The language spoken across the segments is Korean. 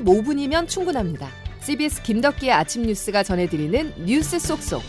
15분이면 충분합니다. CBS 김덕기의 아침 뉴스가 전해드리는 뉴스 속속.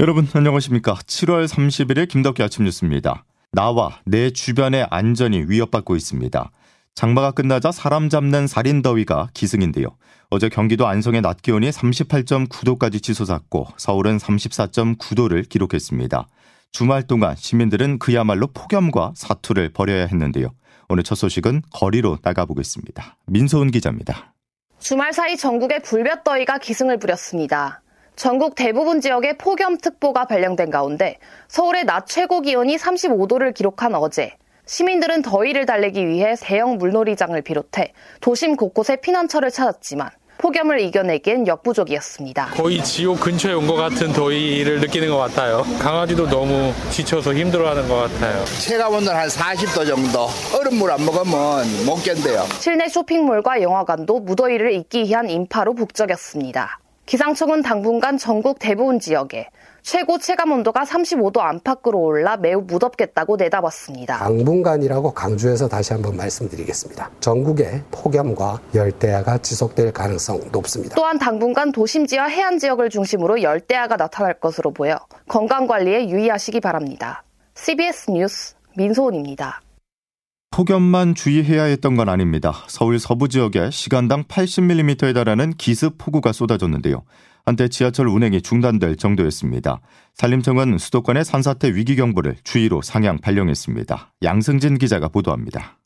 여러분 안녕하십니까? 7월 31일 김덕기 아침 뉴스입니다. 나와 내 주변의 안전이 위협받고 있습니다. 장마가 끝나자 사람 잡는 살인 더위가 기승인데요. 어제 경기도 안성의 낮 기온이 38.9도까지 치솟았고 서울은 34.9도를 기록했습니다. 주말 동안 시민들은 그야말로 폭염과 사투를 벌여야 했는데요. 오늘 첫 소식은 거리로 나가보겠습니다. 민소은 기자입니다. 주말 사이 전국에 불볕더위가 기승을 부렸습니다. 전국 대부분 지역에 폭염특보가 발령된 가운데 서울의 낮 최고 기온이 35도를 기록한 어제 시민들은 더위를 달래기 위해 대형 물놀이장을 비롯해 도심 곳곳에 피난처를 찾았지만 폭염을 이겨내기엔 역부족이었습니다. 거의 지옥 근처에 온 것 같은 더위를 느끼는 것 같아요. 강아지도 너무 지쳐서 힘들어하는 것 같아요. 체감 온도는 한 40도 정도. 얼음물 안 먹으면 못 견뎌요. 실내 쇼핑몰과 영화관도 무더위를 잊기 위한 인파로 북적였습니다. 기상청은 당분간 전국 대부분 지역에 최고 체감 온도가 35도 안팎으로 올라 매우 무덥겠다고 내다봤습니다. 당분간이라고 강조해서 다시 한번 말씀드리겠습니다. 전국에 폭염과 열대야가 지속될 가능성 높습니다. 또한 당분간 도심지와 해안 지역을 중심으로 열대야가 나타날 것으로 보여 건강 관리에 유의하시기 바랍니다. CBS 뉴스 민소은입니다. 폭염만 주의해야 했던 건 아닙니다. 서울 서부 지역에 시간당 80mm에 달하는 기습 폭우가 쏟아졌는데요. 한때 지하철 운행이 중단될 정도였습니다. 산림청은 수도권의 산사태 위기 경보를 주의로 상향 발령했습니다. 양승진 기자가 보도합니다.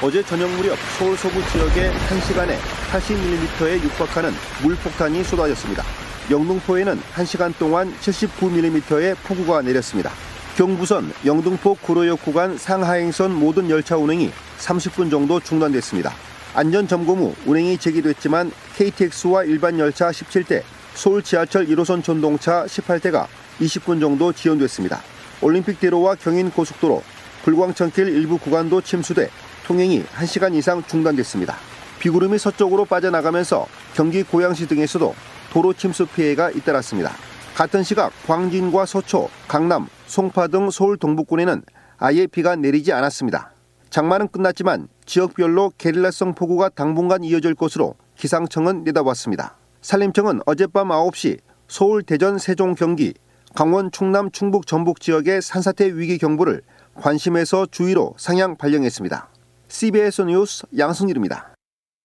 어제 저녁 무렵 서울 서부 지역에 1시간에 80mm에 육박하는 물폭탄이 쏟아졌습니다. 영등포에는 1시간 동안 79mm의 폭우가 내렸습니다. 경부선 영등포 구로역 구간 상하행선 모든 열차 운행이 30분 정도 중단됐습니다. 안전 점검 후 운행이 재개됐지만 KTX와 일반 열차 17대, 서울 지하철 1호선 전동차 18대가 20분 정도 지연됐습니다. 올림픽대로와 경인 고속도로, 불광천길 일부 구간도 침수돼 통행이 1시간 이상 중단됐습니다. 비구름이 서쪽으로 빠져나가면서 경기 고양시 등에서도 도로 침수 피해가 잇따랐습니다. 같은 시각 광진과 서초, 강남, 송파 등 서울 동북권에는 아예 비가 내리지 않았습니다. 장마는 끝났지만 지역별로 게릴라성 폭우가 당분간 이어질 것으로 기상청은 내다봤습니다. 산림청은 어젯밤 9시 서울, 대전, 세종, 경기, 강원, 충남, 충북, 전북 지역의 산사태 위기 경보를 관심에서 주의로 상향 발령했습니다. CBS 뉴스 양승일입니다.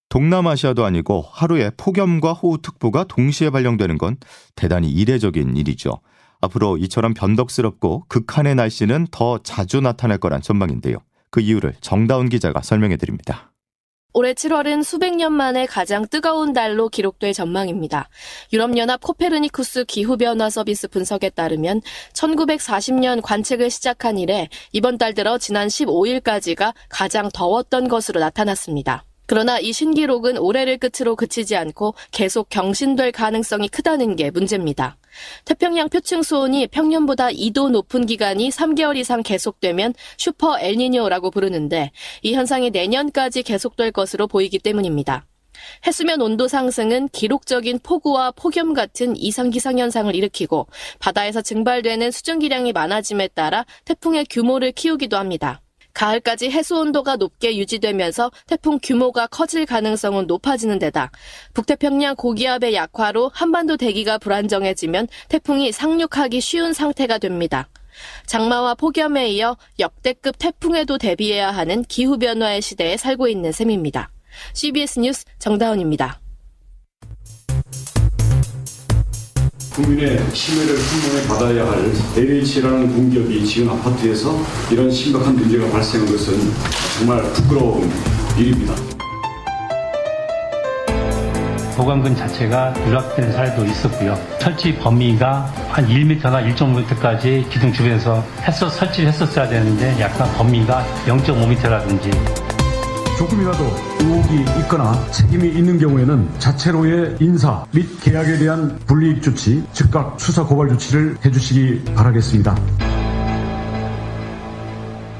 동남아시아도 아니고 하루에 폭염과 호우특보가 동시에 발령되는 건 대단히 이례적인 일이죠. 앞으로 이처럼 변덕스럽고 극한의 날씨는 더 자주 나타날 거란 전망인데요. 그 이유를 정다운 기자가 설명해 드립니다. 올해 7월은 수백 년 만에 가장 뜨거운 달로 기록될 전망입니다. 유럽연합 코페르니쿠스 기후변화 서비스 분석에 따르면 1940년 관측을 시작한 이래 이번 달 들어 지난 15일까지가 가장 더웠던 것으로 나타났습니다. 그러나 이 신기록은 올해를 끝으로 그치지 않고 계속 경신될 가능성이 크다는 게 문제입니다. 태평양 표층 수온이 평년보다 2도 높은 기간이 3개월 이상 계속되면 슈퍼 엘니뇨라고 부르는데 이 현상이 내년까지 계속될 것으로 보이기 때문입니다. 해수면 온도 상승은 기록적인 폭우와 폭염 같은 이상 기상 현상을 일으키고 바다에서 증발되는 수증기량이 많아짐에 따라 태풍의 규모를 키우기도 합니다. 가을까지 해수 온도가 높게 유지되면서 태풍 규모가 커질 가능성은 높아지는 데다 북태평양 고기압의 약화로 한반도 대기가 불안정해지면 태풍이 상륙하기 쉬운 상태가 됩니다. 장마와 폭염에 이어 역대급 태풍에도 대비해야 하는 기후변화의 시대에 살고 있는 셈입니다. CBS 뉴스 정다운입니다. 국민의 신뢰를 충분히 받아야 할 LH라는 공기업이 지은 아파트에서 이런 심각한 문제가 발생한 것은 정말 부끄러운 일입니다. 보강근 자체가 누락된 사례도 있었고요. 설치 범위가 한 1m나 1.5m까지 기둥 주변에서 했어 설치를 했었어야 되는데 약간 범위가 0.5m라든지 조금이라도 의혹이 있거나 책임이 있는 경우에는 자체로의 인사 및 계약에 대한 불이익 조치, 즉각 수사 고발 조치를 해주시기 바라겠습니다.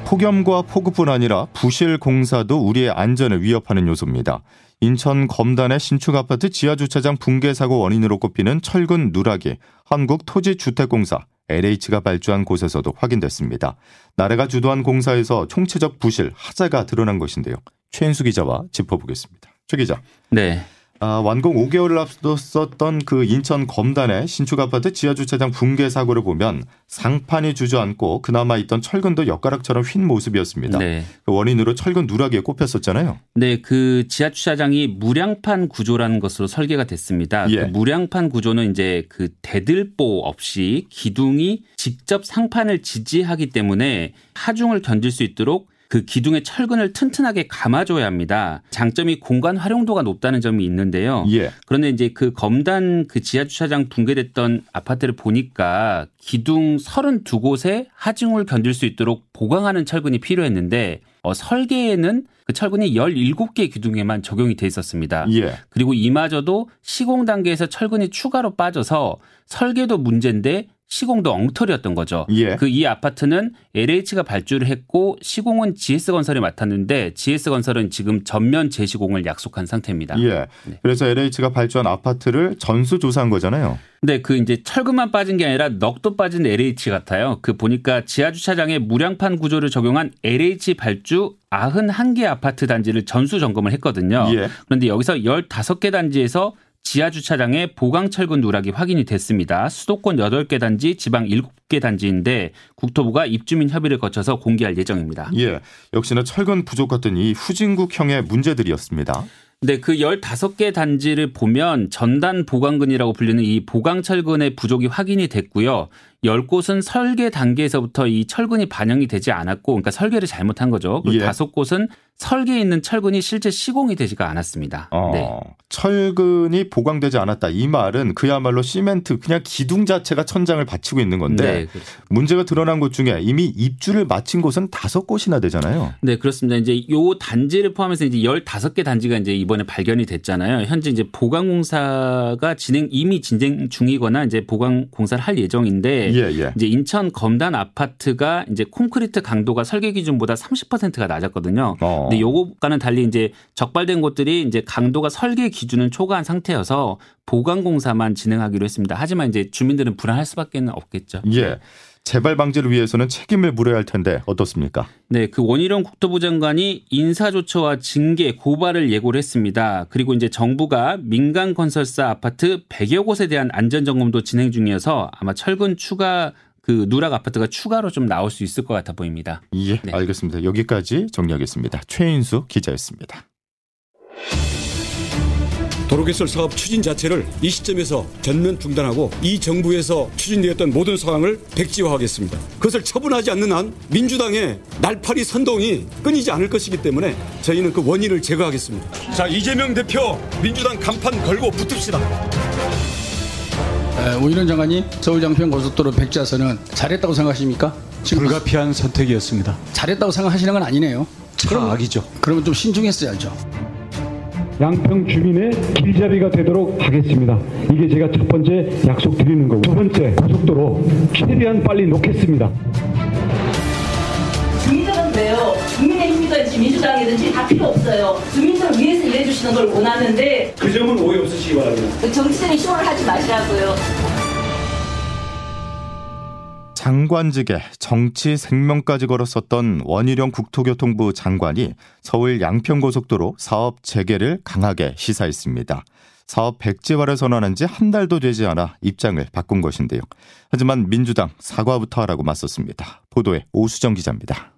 폭염과 폭우뿐 아니라 부실 공사도 우리의 안전을 위협하는 요소입니다. 인천 검단의 신축 아파트 지하 주차장 붕괴 사고 원인으로 꼽히는 철근 누락이 한국 토지주택공사 LH가 발주한 곳에서도 확인됐습니다. 나라가 주도한 공사에서 총체적 부실, 하자가 드러난 것인데요. 최인수 기자와 짚어보겠습니다. 최 기자. 네. 아, 완공 5개월을 앞뒀었던 그 인천 검단의 신축 아파트 지하 주차장 붕괴 사고를 보면 상판이 주저앉고 그나마 있던 철근도 엿가락처럼 휜 모습이었습니다. 네. 그 원인으로 철근 누락에 꼽혔었잖아요. 네, 그 지하 주차장이 무량판 구조라는 것으로 설계가 됐습니다. 예. 그 무량판 구조는 이제 그 대들보 없이 기둥이 직접 상판을 지지하기 때문에 하중을 견딜 수 있도록 그 기둥의 철근을 튼튼하게 감아줘야 합니다. 장점이 공간 활용도가 높다는 점이 있는데요. 예. 그런데 이제 그 검단 그 지하 주차장 붕괴됐던 아파트를 보니까 기둥 32곳에 하중을 견딜 수 있도록 보강하는 철근이 필요했는데 어, 설계에는 그 철근이 17개 기둥에만 적용이 돼 있었습니다. 예. 그리고 이마저도 시공 단계에서 철근이 추가로 빠져서 설계도 문제인데 시공도 엉터리였던 거죠. 예. 그이 아파트는 LH가 발주를 했고 시공은 GS건설이 맡았는데 GS건설은 지금 전면 재시공을 약속한 상태입니다. 예. 그래서 LH가 발주한 아파트를 전수 조사한 거잖아요. 네, 그 이제 철근만 빠진 게 아니라 넋도 빠진 LH 같아요. 그 보니까 지하 주차장에 무량판 구조를 적용한 LH 발주 91개 아파트 단지를 전수 점검을 했거든요. 예. 그런데 여기서 15개 단지에서 지하 주차장에 보강 철근 누락이 확인이 됐습니다. 수도권 8개 단지, 지방 7개 단지인데 국토부가 입주민 협의를 거쳐서 공개할 예정입니다. 예. 역시나 철근 부족 같은 이 후진국형의 문제들이었습니다. 네, 그 15개 단지를 보면 전단 보강근이라고 불리는 이 보강 철근의 부족이 확인이 됐고요. 10곳은 설계 단계에서부터 이 철근이 반영이 되지 않았고, 그러니까 설계를 잘못한 거죠. 그리고 예. 다섯 곳은 설계에 있는 철근이 실제 시공이 되지가 않았습니다. 어, 네. 철근이 보강되지 않았다. 이 말은 그야말로 시멘트 그냥 기둥 자체가 천장을 받치고 있는 건데 네, 그렇죠. 문제가 드러난 곳 중에 이미 입주를 마친 곳은 다섯 곳이나 되잖아요. 네, 그렇습니다. 이제 요 단지를 포함해서 이제 15개 단지가 이제 이번에 발견이 됐잖아요. 현재 이제 보강 공사가 진행 이미 진행 중이거나 이제 보강 공사를 할 예정인 데 예, 예. 이제 인천 검단 아파트가 이제 콘크리트 강도가 설계 기준보다 30%가 낮았거든요. 어. 근데 요거과는 달리 이제 적발된 곳들이 이제 강도가 설계 기준은 초과한 상태여서 보강 공사만 진행하기로 했습니다. 하지만 이제 주민들은 불안할 수밖에 없겠죠. 예. 재발 방지를 위해서는 책임을 물어야 할 텐데 어떻습니까? 네, 그 원희룡 국토부 장관이 인사조처와 징계, 고발을 예고를 했습니다. 그리고 이제 정부가 민간 건설사 아파트 100여 곳에 대한 안전 점검도 진행 중이어서 아마 철근 추가 그 누락 아파트가 추가로 좀 나올 수 있을 것 같아 보입니다. 예, 알겠습니다. 여기까지 정리하겠습니다. 최인수 기자였습니다. 도로개설 사업 추진 자체를 이 시점에서 전면 중단하고 이 정부에서 추진되었던 모든 상황을 백지화하겠습니다. 그것을 처분하지 않는 한 민주당의 날파리 선동이 끊이지 않을 것이기 때문에 저희는 그 원인을 제거하겠습니다. 자 이재명 대표 민주당 간판 걸고 붙읍시다. 오인원 장관님 서울 양평 고속도로 백자선은 잘했다고 생각하십니까? 불가피한 선택이었습니다. 잘했다고 생각하시는 건 아니네요. 그럼 악이죠. 그러면 좀 신중했어야죠. 양평 주민의 길잡이가 되도록 하겠습니다. 이게 제가 첫 번째 약속드리는 거고 두 번째 고속도로 최대한 빨리 놓겠습니다. 주민들은 왜요? 국민의힘이든지 민주당이든지 다 필요 없어요. 주민들을 위해서 일해주시는 걸 원하는데 그 점은 오해 없으시기 바랍니다. 정치적인 쇼를 하지 마시라고요. 장관직에 정치 생명까지 걸었었던 원희룡 국토교통부 장관이 서울 양평고속도로 사업 재개를 강하게 시사했습니다. 사업 백지화를 선언한 지 한 달도 되지 않아 입장을 바꾼 것인데요. 하지만 민주당 사과부터 하라고 맞섰습니다. 보도에 오수정 기자입니다.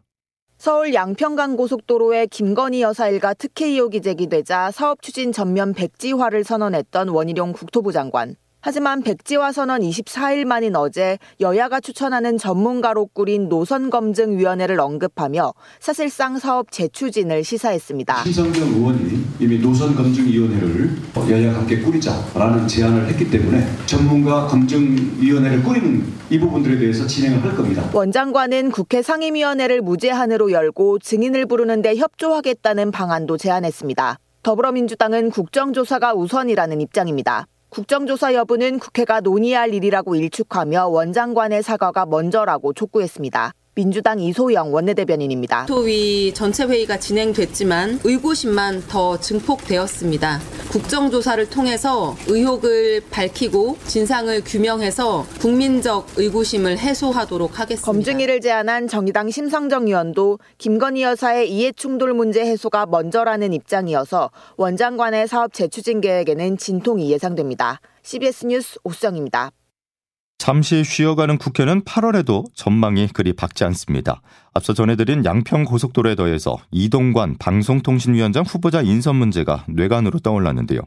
서울 양평간 고속도로에 김건희 여사 일가 특혜 의혹이 제기되자 사업 추진 전면 백지화를 선언했던 원희룡 국토부 장관. 하지만 백지화 선언 24일 만인 어제 여야가 추천하는 전문가로 꾸린 노선검증위원회를 언급하며 사실상 사업 재추진을 시사했습니다. 심상정 의원이 이미 노선검증위원회를 여야가 함께 꾸리자라는 제안을 했기 때문에 전문가 검증위원회를 꾸리는 이 부분들에 대해서 진행을 할 겁니다. 원 장관은 국회 상임위원회를 무제한으로 열고 증인을 부르는데 협조하겠다는 방안도 제안했습니다. 더불어민주당은 국정조사가 우선이라는 입장입니다. 국정조사 여부는 국회가 논의할 일이라고 일축하며 원 장관의 사과가 먼저라고 촉구했습니다. 민주당 이소영 원내대변인입니다. 소위 전체 회의가 진행됐지만 의구심만 더 증폭되었습니다. 국정조사를 통해서 의혹을 밝히고 진상을 규명해서 국민적 의구심을 해소하도록 하겠습니다. 검증위를 제안한 정의당 심상정 의원도 김건희 여사의 이해충돌 문제 해소가 먼저라는 입장이어서 원장관의 사업 재추진 계획에는 진통이 예상됩니다. CBS 뉴스 오수정입니다. 잠시 쉬어가는 국회는 8월에도 전망이 그리 밝지 않습니다. 앞서 전해드린 양평 고속도로에 더해서 이동관 방송통신위원장 후보자 인선 문제가 뇌관으로 떠올랐는데요.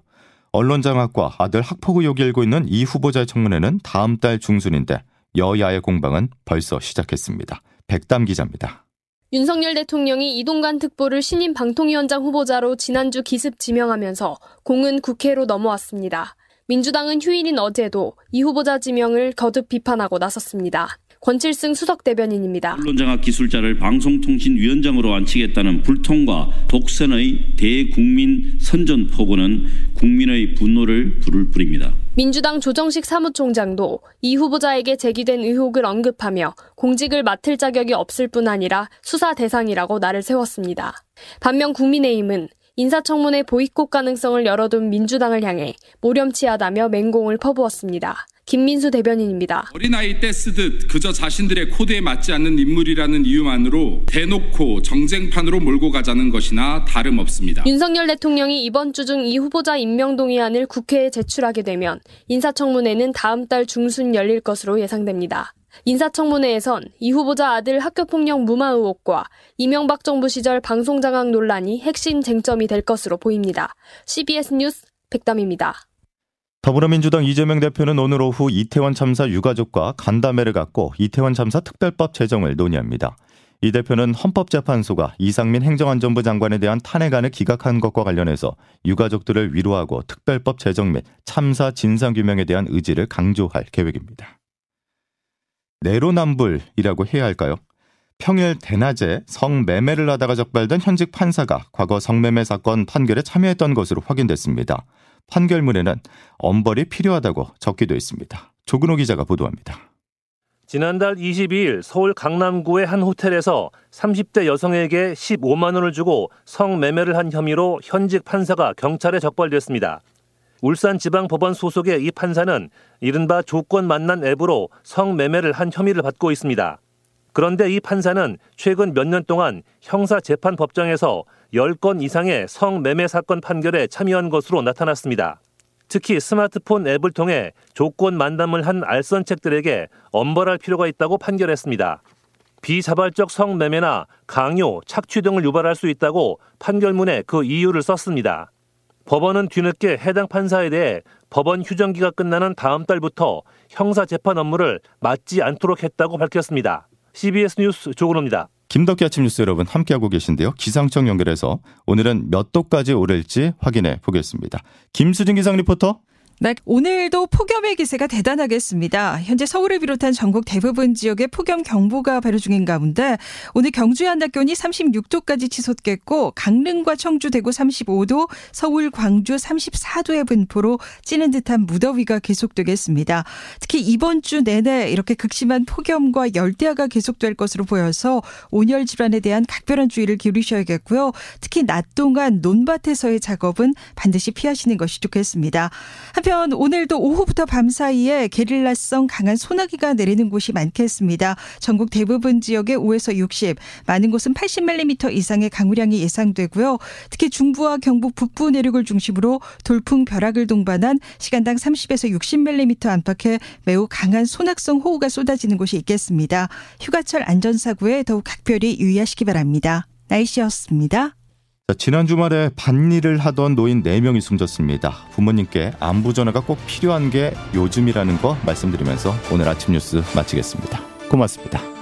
언론장악과 아들 학폭 의혹이 일고 있는 이 후보자의 청문회는 다음 달 중순인데 여야의 공방은 벌써 시작했습니다. 백담 기자입니다. 윤석열 대통령이 이동관 특보를 신임 방통위원장 후보자로 지난주 기습 지명하면서 공은 국회로 넘어왔습니다. 민주당은 휴일인 어제도 이 후보자 지명을 거듭 비판하고 나섰습니다. 권칠승 수석 대변인입니다. 언론장악 기술자를 방송통신위원장으로 안치겠다는 불통과 독선의 대국민 선전포고는 국민의 분노를 부를 뿐입니다. 민주당 조정식 사무총장도 이 후보자에게 제기된 의혹을 언급하며 공직을 맡을 자격이 없을 뿐 아니라 수사 대상이라고 나를 세웠습니다. 반면 국민의힘은 인사청문회 보이콧 가능성을 열어둔 민주당을 향해 모렴치하다며 맹공을 퍼부었습니다. 김민수 대변인입니다. 어린아이 때 쓰듯 그저 자신들의 코드에 맞지 않는 인물이라는 이유만으로 대놓고 정쟁판으로 몰고 가자는 것이나 다름없습니다. 윤석열 대통령이 이번 주 중 이 후보자 임명 동의안을 국회에 제출하게 되면 인사청문회는 다음 달 중순 열릴 것으로 예상됩니다. 인사청문회에선 이 후보자 아들 학교폭력 무마 의혹과 이명박 정부 시절 방송장악 논란이 핵심 쟁점이 될 것으로 보입니다. CBS 뉴스 백담입니다. 더불어민주당 이재명 대표는 오늘 오후 이태원 참사 유가족과 간담회를 갖고 이태원 참사 특별법 제정을 논의합니다. 이 대표는 헌법재판소가 이상민 행정안전부 장관에 대한 탄핵안을 기각한 것과 관련해서 유가족들을 위로하고 특별법 제정 및 참사 진상규명에 대한 의지를 강조할 계획입니다. 내로남불이라고 해야 할까요? 평일 대낮에 성매매를 하다가 적발된 현직 판사가 과거 성매매 사건 판결에 참여했던 것으로 확인됐습니다. 판결문에는 엄벌이 필요하다고 적기도 있습니다. 조근호 기자가 보도합니다. 지난달 22일 서울 강남구의 한 호텔에서 30대 여성에게 15만 원을 주고 성매매를 한 혐의로 현직 판사가 경찰에 적발됐습니다. 울산지방법원 소속의 이 판사는 이른바 조건 만난 앱으로 성매매를 한 혐의를 받고 있습니다. 그런데 이 판사는 최근 몇 년 동안 형사재판법정에서 10건 이상의 성매매 사건 판결에 참여한 것으로 나타났습니다. 특히 스마트폰 앱을 통해 조건 만담을 한 알선책들에게 엄벌할 필요가 있다고 판결했습니다. 비자발적 성매매나 강요, 착취 등을 유발할 수 있다고 판결문에 그 이유를 썼습니다. 법원은 뒤늦게 해당 판사에 대해 법원 휴정기가 끝나는 다음 달부터 형사 재판 업무를 맡지 않도록 했다고 밝혔습니다. CBS 뉴스 조근호입니다. 김덕기 아침 뉴스 여러분 함께하고 계신데요. 기상청 연결해서 오늘은 몇 도까지 오를지 확인해 보겠습니다. 김수진 기상 리포터. 네, 오늘도 폭염의 기세가 대단하겠습니다. 현재 서울을 비롯한 전국 대부분 지역에 폭염 경보가 발효 중인 가운데 오늘 경주의 한낮 기온이 36도까지 치솟겠고 강릉과 청주, 대구 35도, 서울, 광주 34도의 분포로 찌는 듯한 무더위가 계속되겠습니다. 특히 이번 주 내내 이렇게 극심한 폭염과 열대야가 계속될 것으로 보여서 온열 질환에 대한 각별한 주의를 기울이셔야겠고요. 특히 낮 동안 논밭에서의 작업은 반드시 피하시는 것이 좋겠습니다. 한편 오늘도 오후부터 밤 사이에 게릴라성 강한 소나기가 내리는 곳이 많겠습니다. 전국 대부분 지역에 5에서 60, 많은 곳은 80mm 이상의 강우량이 예상되고요. 특히 중부와 경북 북부 내륙을 중심으로 돌풍 벼락을 동반한 시간당 30에서 60mm 안팎의 매우 강한 소낙성 호우가 쏟아지는 곳이 있겠습니다. 휴가철 안전사고에 더욱 각별히 유의하시기 바랍니다. 날씨였습니다. 지난 주말에 반일을 하던 노인 4명이 숨졌습니다. 부모님께 안부 전화가 꼭 필요한 게 요즘이라는 거 말씀드리면서 오늘 아침 뉴스 마치겠습니다. 고맙습니다.